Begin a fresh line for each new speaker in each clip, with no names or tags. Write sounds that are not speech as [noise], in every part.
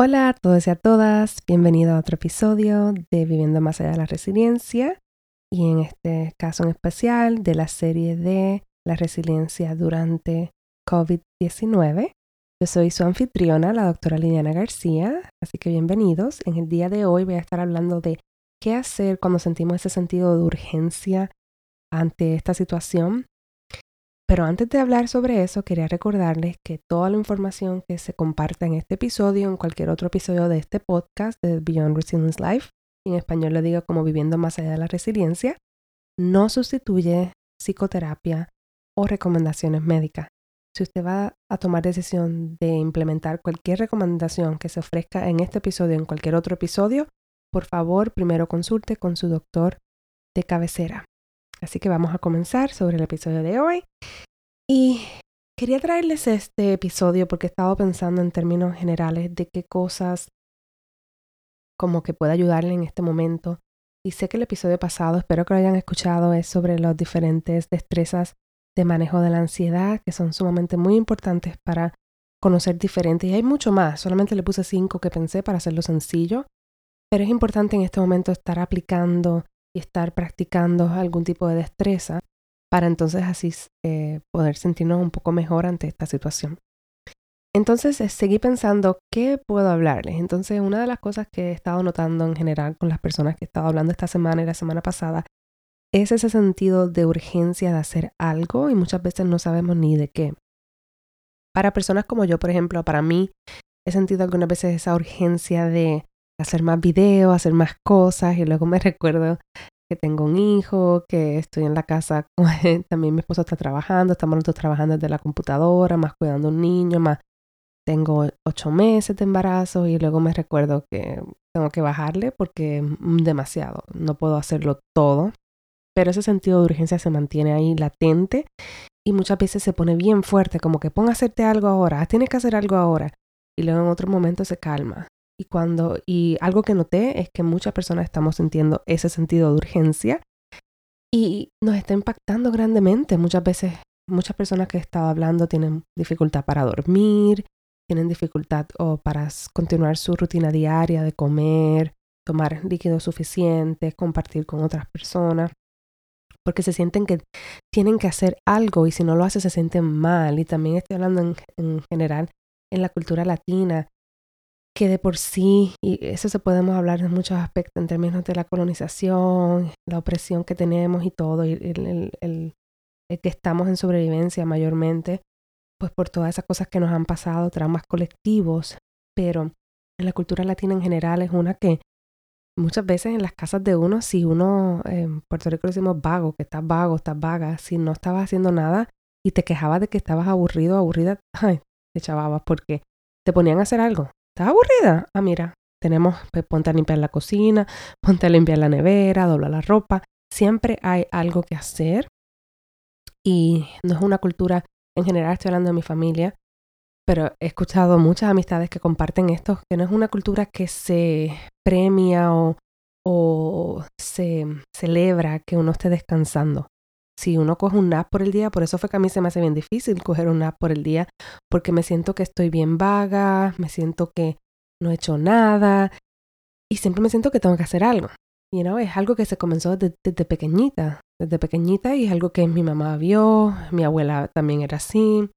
Hola a todos y a todas, bienvenido a otro episodio de Viviendo más allá de la resiliencia y en este caso en especial de la serie de la resiliencia durante COVID-19. Yo soy su anfitriona, la doctora Liliana García, así que bienvenidos. En el día de hoy voy a estar hablando de qué hacer cuando sentimos ese sentido de urgencia ante esta situación pero antes de hablar sobre eso, quería recordarles que toda la información que se comparta en este episodio, en cualquier otro episodio de este podcast de Beyond Resilience Life, en español lo digo como viviendo más allá de la resiliencia, no sustituye psicoterapia o recomendaciones médicas. Si usted va a tomar decisión de implementar cualquier recomendación que se ofrezca en este episodio o en cualquier otro episodio, por favor primero consulte con su doctor de cabecera. Así que vamos a comenzar sobre el episodio de hoy. Y quería traerles este episodio porque he estado pensando en términos generales de qué cosas como que pueda ayudarle en este momento. Y sé que el episodio pasado, espero que lo hayan escuchado, es sobre las diferentes destrezas de manejo de la ansiedad que son sumamente muy importantes para conocer diferentes. Y hay mucho más, solamente le puse cinco que pensé para hacerlo sencillo. Pero es importante en este momento estar aplicando y estar practicando algún tipo de destreza para entonces así eh, poder sentirnos un poco mejor ante esta situación. Entonces eh, seguí pensando, ¿qué puedo hablarles? Entonces una de las cosas que he estado notando en general con las personas que he estado hablando esta semana y la semana pasada es ese sentido de urgencia de hacer algo y muchas veces no sabemos ni de qué. Para personas como yo, por ejemplo, para mí, he sentido algunas veces esa urgencia de hacer más videos, hacer más cosas y luego me [laughs] recuerdo que tengo un hijo, que estoy en la casa, [laughs] también mi esposo está trabajando, estamos nosotros trabajando desde la computadora, más cuidando a un niño, más tengo ocho meses de embarazo y luego me recuerdo que tengo que bajarle porque es demasiado, no puedo hacerlo todo, pero ese sentido de urgencia se mantiene ahí latente y muchas veces se pone bien fuerte, como que ponga a hacerte algo ahora, tienes que hacer algo ahora y luego en otro momento se calma y cuando, y algo que noté es que muchas personas estamos sintiendo ese sentido de urgencia y nos está impactando grandemente. Muchas veces, muchas personas que he estado hablando tienen dificultad para dormir, tienen dificultad o para continuar su rutina diaria de comer, tomar líquidos suficientes, compartir con otras personas, porque se sienten que tienen que hacer algo y si no lo hacen se sienten mal. Y también estoy hablando en, en general en la cultura latina que de por sí, y eso se podemos hablar en muchos aspectos en términos de la colonización, la opresión que tenemos y todo, y el, el, que estamos en sobrevivencia mayormente, pues por todas esas cosas que nos han pasado, traumas colectivos, pero en la cultura latina en general es una que muchas veces en las casas de uno, si uno, en Puerto Rico decimos vago, que estás vago, estás vaga, si no estabas haciendo nada y te quejabas de que estabas aburrido, aburrida, ay, te chavabas porque te ponían a hacer algo, ¿Estás aburrida? Ah, mira, tenemos, pues, ponte a limpiar la cocina, [laughs] ponte a limpiar la nevera, dobla la ropa. Siempre hay algo que hacer. Y no es una cultura, en general estoy hablando de mi familia, pero he escuchado muchas amistades que comparten esto, que no es una cultura que se premia o, o se celebra que uno esté descansando. Si uno coge un nap por el día, por eso fue que a mí se me hace bien difícil coger un nap por el día, porque me siento que estoy bien vaga, me siento que no he hecho nada y siempre me siento que tengo que hacer algo. You know, es algo que se comenzó desde, pequeñita, desde pequeñita y es algo que mi mamá vio, mi abuela también era así.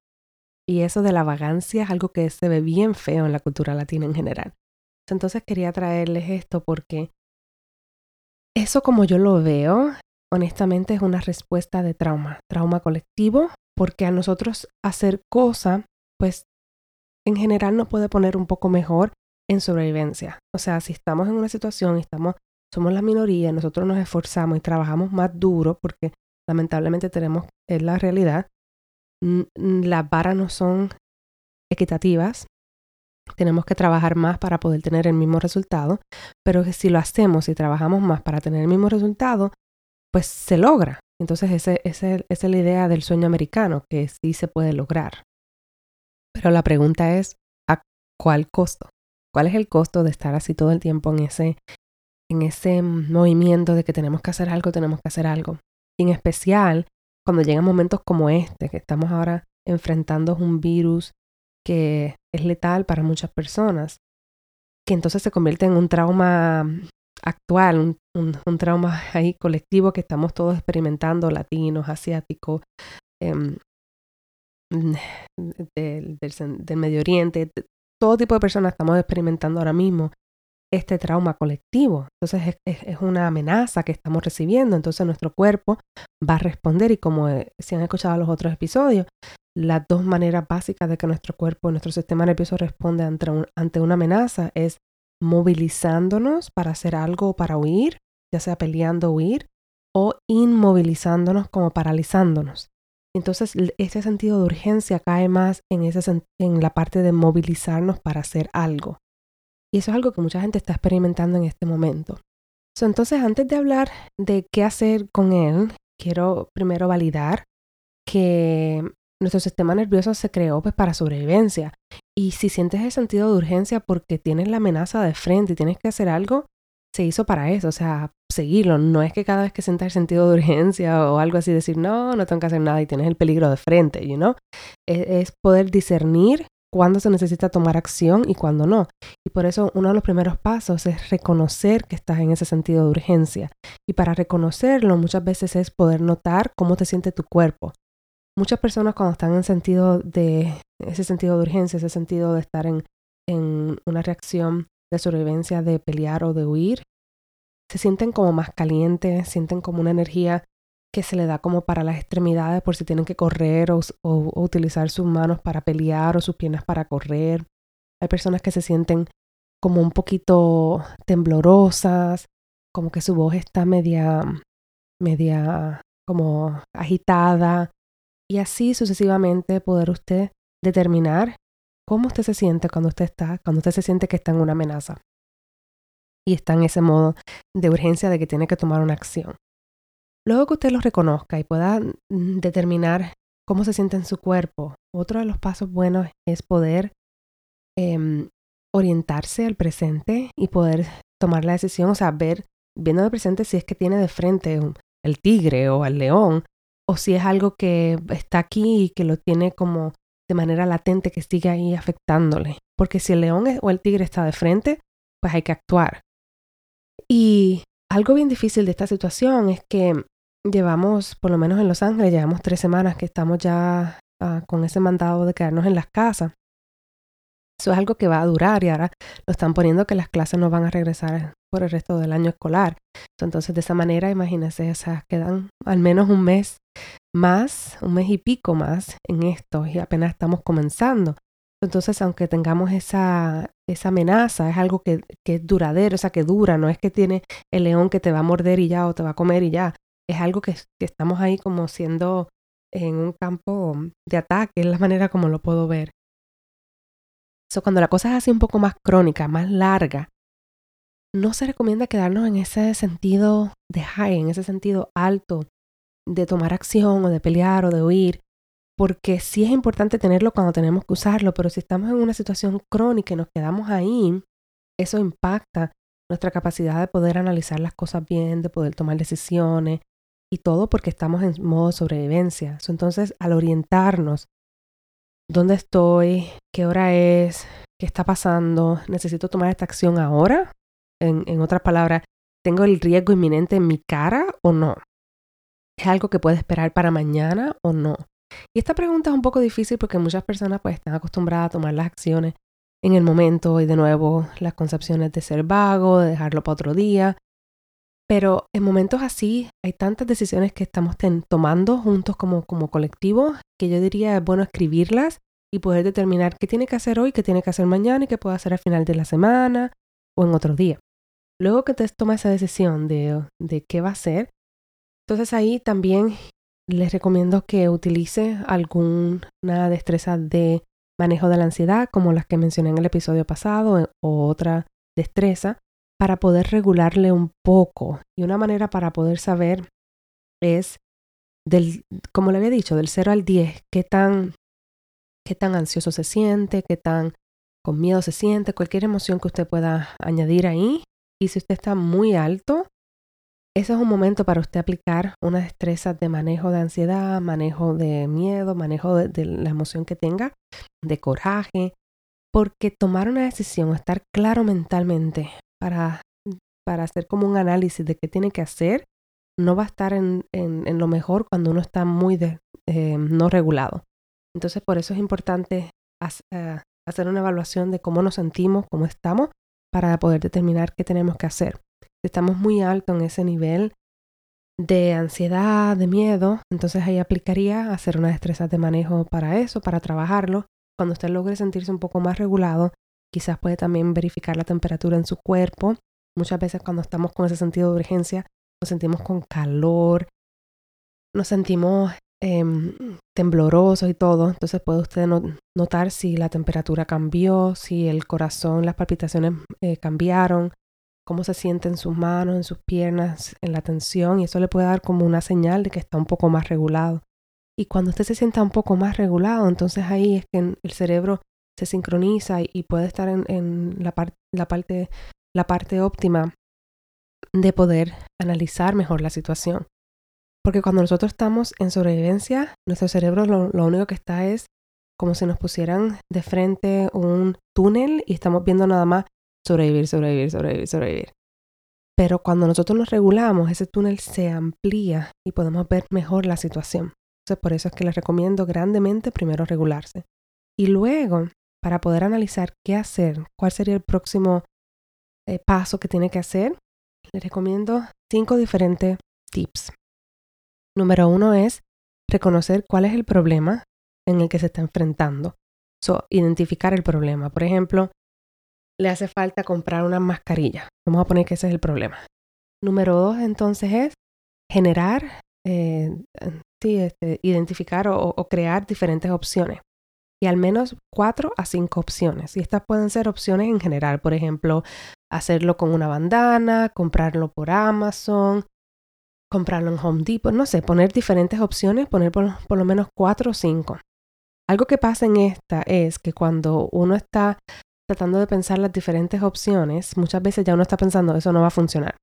Y eso de la vagancia es algo que se ve bien feo en la cultura latina en general. Entonces quería traerles esto porque eso como yo lo veo honestamente es una respuesta de trauma, trauma colectivo, porque a nosotros hacer cosa, pues en general nos puede poner un poco mejor en sobrevivencia. O sea, si estamos en una situación estamos, somos la minoría, nosotros nos esforzamos y trabajamos más duro, porque lamentablemente tenemos, es la realidad, las varas no son equitativas, tenemos que trabajar más para poder tener el mismo resultado, pero si lo hacemos y trabajamos más para tener el mismo resultado, pues se logra. Entonces ese, esa es la idea del sueño americano, que sí se puede lograr. Pero la pregunta es, ¿a cuál costo? ¿Cuál es el costo de estar así todo el tiempo en ese, en ese movimiento de que tenemos que hacer algo, tenemos que hacer algo? Y en especial cuando llegan momentos como este, que estamos ahora enfrentando un virus que es letal para muchas personas. que entonces se convierte en un trauma actual, un, trauma ahí colectivo que estamos todos experimentando, latinos, asiáticos, em, del, del, Medio Oriente, todo tipo de personas estamos experimentando ahora mismo este trauma colectivo. Entonces es, una amenaza que estamos recibiendo, entonces nuestro cuerpo va a responder y como eh, si han escuchado los otros episodios, las dos maneras básicas de que nuestro cuerpo, nuestro sistema nervioso responde ante, ante una amenaza es movilizándonos para hacer algo o para huir, ya sea peleando o huir, o inmovilizándonos como paralizándonos. Entonces, ese sentido de urgencia cae más en, la parte de movilizarnos para hacer algo. Y eso es algo que mucha gente está experimentando en este momento. entonces, antes de hablar de qué hacer con él, quiero primero validar que nuestro sistema nervioso se creó pues para sobrevivencia. Y si sientes el sentido de urgencia porque tienes la amenaza de frente y tienes que hacer algo, se hizo para eso, o sea, seguirlo. No es que cada vez que sientas el sentido de urgencia [laughs] o algo así decir, no, no tengo que hacer nada y tienes el peligro de frente, you know? Es, es poder discernir cuándo se necesita tomar acción y cuándo no. Y por eso uno de los primeros pasos es reconocer que estás en ese sentido de urgencia. Y para reconocerlo muchas veces es poder notar cómo te siente tu cuerpo. Muchas personas cuando están en sentido de ese sentido de urgencia, ese sentido de estar en, en una reacción de sobrevivencia, de pelear o de huir, se sienten como más calientes, sienten como una energía que se le da como para las extremidades por si tienen que correr o, utilizar sus manos para pelear o sus piernas para correr. Hay personas que se sienten como un poquito temblorosas, como que su voz está media, media como agitada y así sucesivamente poder usted determinar cómo usted se siente cuando usted está, cuando usted se siente que está en una amenaza y está en ese modo de urgencia de que tiene que tomar una acción. Luego que usted los reconozca y pueda mm, determinar cómo se siente en su cuerpo, otro de los pasos buenos es poder em, orientarse al presente y poder tomar la decisión, o sea, ver, viendo de presente si es que tiene de frente el tigre o el león, o si es algo que está aquí y que lo tiene como de manera latente que sigue ahí afectándole. Porque si el león o el tigre está de frente, pues hay que actuar. Y algo bien difícil de esta situación es que llevamos, por lo menos en Los Ángeles, llevamos tres semanas que estamos ya ah, con ese mandado de quedarnos en las casas. Eso es algo que va a durar y ahora lo están poniendo que las clases no van a regresar por el resto del año escolar. Entonces, de esa manera, imagínense, quedan al menos un mes más, un mes y pico más en esto y apenas estamos comenzando. Entonces, aunque tengamos esa, esa amenaza, es algo que, que es duradero, o sea, que dura, no es que tiene el león que te va a morder y ya o te va a comer y ya, es algo que, estamos ahí como siendo en un campo de ataque, es la manera como lo puedo ver. So, cuando la cosa es así un poco más crónica, más larga, no se recomienda quedarnos en ese sentido de high, en ese sentido alto, de tomar acción o de pelear o de huir, porque sí es importante tenerlo cuando tenemos que usarlo, pero si estamos en una situación crónica y nos quedamos ahí, eso impacta nuestra capacidad de poder analizar las cosas bien, de poder tomar decisiones, y todo porque estamos en modo sobrevivencia. Entonces, al orientarnos, ¿dónde estoy? ¿Qué hora es? ¿Qué está pasando? ¿Necesito tomar esta acción ahora? En, otras palabras, ¿tengo el riesgo inminente en mi cara o no? ¿Es algo que puede esperar para mañana o no? Y esta pregunta es un poco difícil porque muchas personas pues están acostumbradas a tomar las acciones en el momento y de nuevo las concepciones de ser vago, de dejarlo para otro día. Pero en momentos así hay tantas decisiones que estamos tomando juntos como, como colectivo que yo diría es bueno escribirlas y poder determinar qué tiene que hacer hoy, qué tiene que hacer mañana y qué puede hacer al final de la semana o en otro día. Luego que te toma esa decisión de, de qué va a hacer, entonces ahí también les recomiendo que utilice alguna destreza de manejo de la ansiedad, como las que mencioné en el episodio pasado, o otra destreza para poder regularle un poco. Y una manera para poder saber es del, como le había dicho, del 0 al 10, qué tan, qué tan ansioso se siente, qué tan con miedo se siente, cualquier emoción que usted pueda añadir ahí. Y si usted está muy alto, ese es un momento para usted aplicar una destreza de manejo de ansiedad, manejo de miedo, manejo de la emoción que tenga, de coraje, Porque tomar una decisión, estar claro mentalmente para, para hacer como un análisis de qué tiene que hacer, no va a estar en, en, lo mejor cuando uno está muy de, eh, no regulado. Entonces, por eso es importante eh, hacer una evaluación de cómo nos sentimos, cómo estamos, para poder determinar qué tenemos que hacer. Si estamos muy alto en ese nivel de ansiedad, de miedo, entonces ahí aplicaría hacer una destreza de manejo para eso, para trabajarlo. Cuando usted logre sentirse un poco más regulado, quizás puede también verificar la temperatura en su cuerpo. Muchas veces cuando estamos con ese sentido de urgencia, nos sentimos con calor, nos sentimos em, temblorosos y todo. Entonces puede usted notar si la temperatura cambió, si el corazón, las palpitaciones eh, cambiaron, cómo se siente en sus manos, en sus piernas, en la tensión. Y eso le puede dar como una señal de que está un poco más regulado. Y cuando usted se sienta un poco más regulado, entonces ahí es que el cerebro se sincroniza y, puede estar en, la, parte óptima de poder analizar mejor la situación. Porque cuando nosotros estamos en sobrevivencia, nuestro cerebro lo, único que está es como si nos pusieran de frente un túnel y estamos viendo nada más sobrevivir, sobrevivir, sobrevivir, sobrevivir. Pero cuando nosotros nos regulamos, ese túnel se amplía y podemos ver mejor la situación. Entonces, por eso es que les recomiendo grandemente primero regularse. Y luego, para poder analizar qué hacer, cuál sería el próximo eh, paso que tiene que hacer, les recomiendo cinco diferentes tips. Número uno es reconocer cuál es el problema en el que se está enfrentando. So, identificar el problema. Por ejemplo, le hace falta comprar una mascarilla. Vamos a poner que ese es el problema. Número dos, entonces, es generar, eh, sí, este, identificar o, crear diferentes opciones. Y al menos cuatro a cinco opciones. Y estas pueden ser opciones en general. Por ejemplo, hacerlo con una bandana, comprarlo por Amazon, comprarlo en Home Depot, no sé, poner diferentes opciones, poner por, lo menos cuatro o cinco. Algo que pasa en esta es que cuando uno está tratando de pensar las diferentes opciones, muchas veces ya uno está pensando, eso no va a funcionar.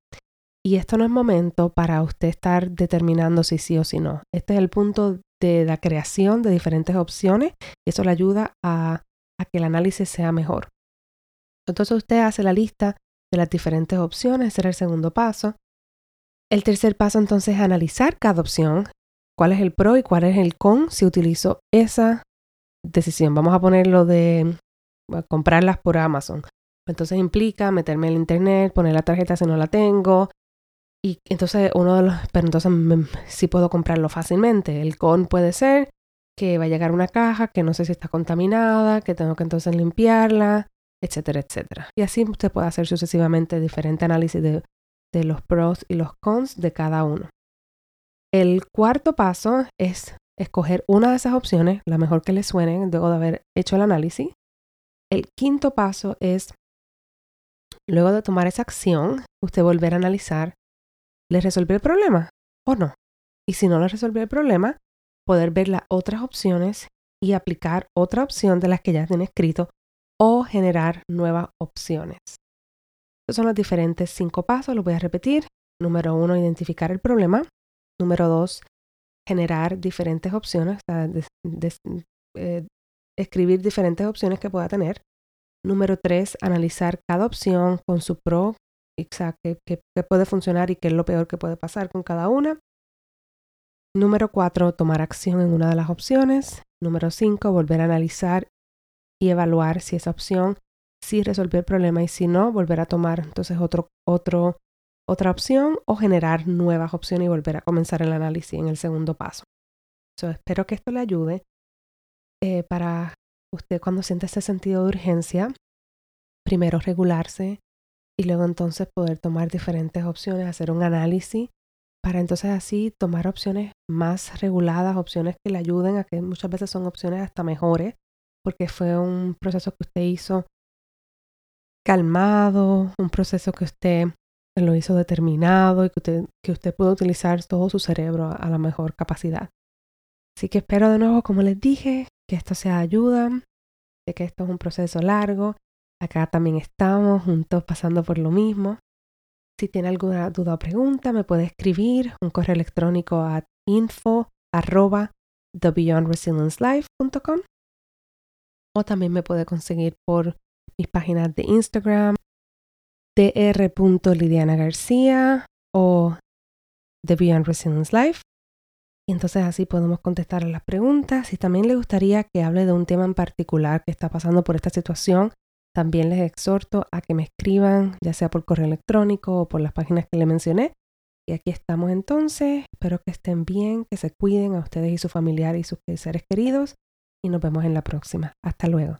Y esto no es momento para usted estar determinando si sí o si no. Este es el punto de la creación de diferentes opciones y eso le ayuda a, que el análisis sea mejor. Entonces usted hace la lista de las diferentes opciones, ese será el segundo paso. El tercer paso entonces es analizar cada opción, cuál es el pro y cuál es el con si utilizo esa decisión. Vamos a ponerlo de comprarlas por Amazon. Entonces implica meterme en internet, poner la tarjeta si no la tengo. Y entonces uno de los, pero entonces sí puedo comprarlo fácilmente. El con puede ser que va a llegar una caja que no sé si está contaminada, que tengo que entonces limpiarla, etcétera, etcétera. Y así usted puede hacer sucesivamente diferente análisis de de los pros y los cons de cada uno. El cuarto paso es escoger una de esas opciones, la mejor que le suene, luego de haber hecho el análisis. El quinto paso es, luego de tomar esa acción, usted volver a analizar, ¿le resolvió el problema o no? Y si no le resolvió el problema, poder ver las otras opciones y aplicar otra opción de las que ya tiene escrito o generar nuevas opciones. Estos son los diferentes cinco pasos, los voy a repetir. Número uno, identificar el problema. Número dos, generar diferentes opciones, eh, escribir diferentes opciones que pueda tener. Número tres, analizar cada opción con su pro, qué, qué puede funcionar y qué es lo peor que puede pasar con cada una. Número cuatro, tomar acción en una de las opciones. Número cinco, volver a analizar y evaluar si esa opción si resolver el problema y si no, volver a tomar entonces otro, otro, otra opción o generar nuevas opciones y volver a comenzar el análisis en el segundo paso. espero que esto le ayude eh, para usted cuando siente ese sentido de urgencia, primero regularse y luego entonces poder tomar diferentes opciones, hacer un análisis para entonces así tomar opciones más reguladas, opciones que le ayuden a que muchas veces son opciones hasta mejores, porque fue un proceso que usted hizo calmado, un proceso que usted lo hizo determinado y que usted, que usted pudo utilizar todo su cerebro a, la mejor capacidad. Así que espero de nuevo, como les dije, que esto sea ayuda, de que esto es un proceso largo. Acá también estamos juntos pasando por lo mismo. Si tiene alguna duda o pregunta, me puede escribir un correo electrónico a info o también me puede conseguir por mis páginas de Instagram, dr.lidiana García o The Beyond Resilience Life. Y entonces así podemos contestar a las preguntas. Si también le gustaría que hable de un tema en particular que está pasando por esta situación, también les exhorto a que me escriban, ya sea por correo electrónico o por las páginas que le mencioné. Y aquí estamos entonces. Espero que estén bien, que se cuiden a ustedes y sus familiares y sus seres queridos. Y nos vemos en la próxima. Hasta luego.